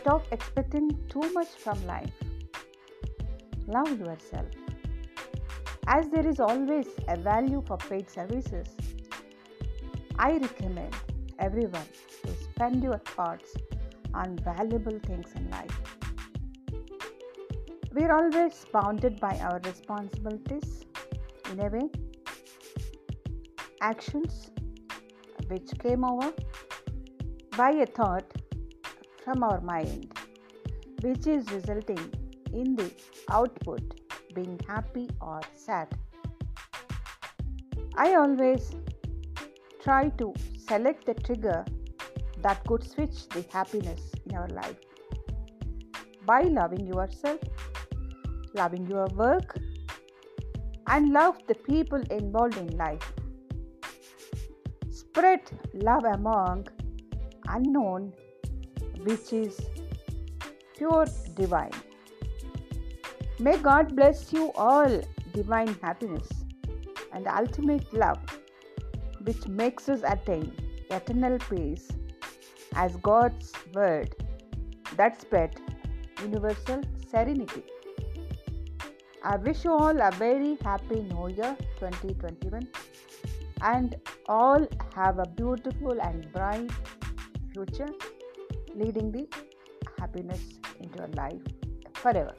Stop expecting too much from life. Love yourself. As there is always a value for paid services, I recommend everyone to spend your thoughts on valuable things in life. We are always bounded by our responsibilities in a way, actions which came over by a thought from our mind, which is resulting in the output being happy or sad. I always try to select the trigger that could switch the happiness in our life by loving yourself, loving your work, and love the people involved in life. Spread love among unknown, which is pure divine. May God bless you all divine happiness and ultimate love, which makes us attain eternal peace as God's word that spread universal serenity. I wish you all a very happy New Year 2021 and all have a beautiful and bright future leading the happiness into your life forever.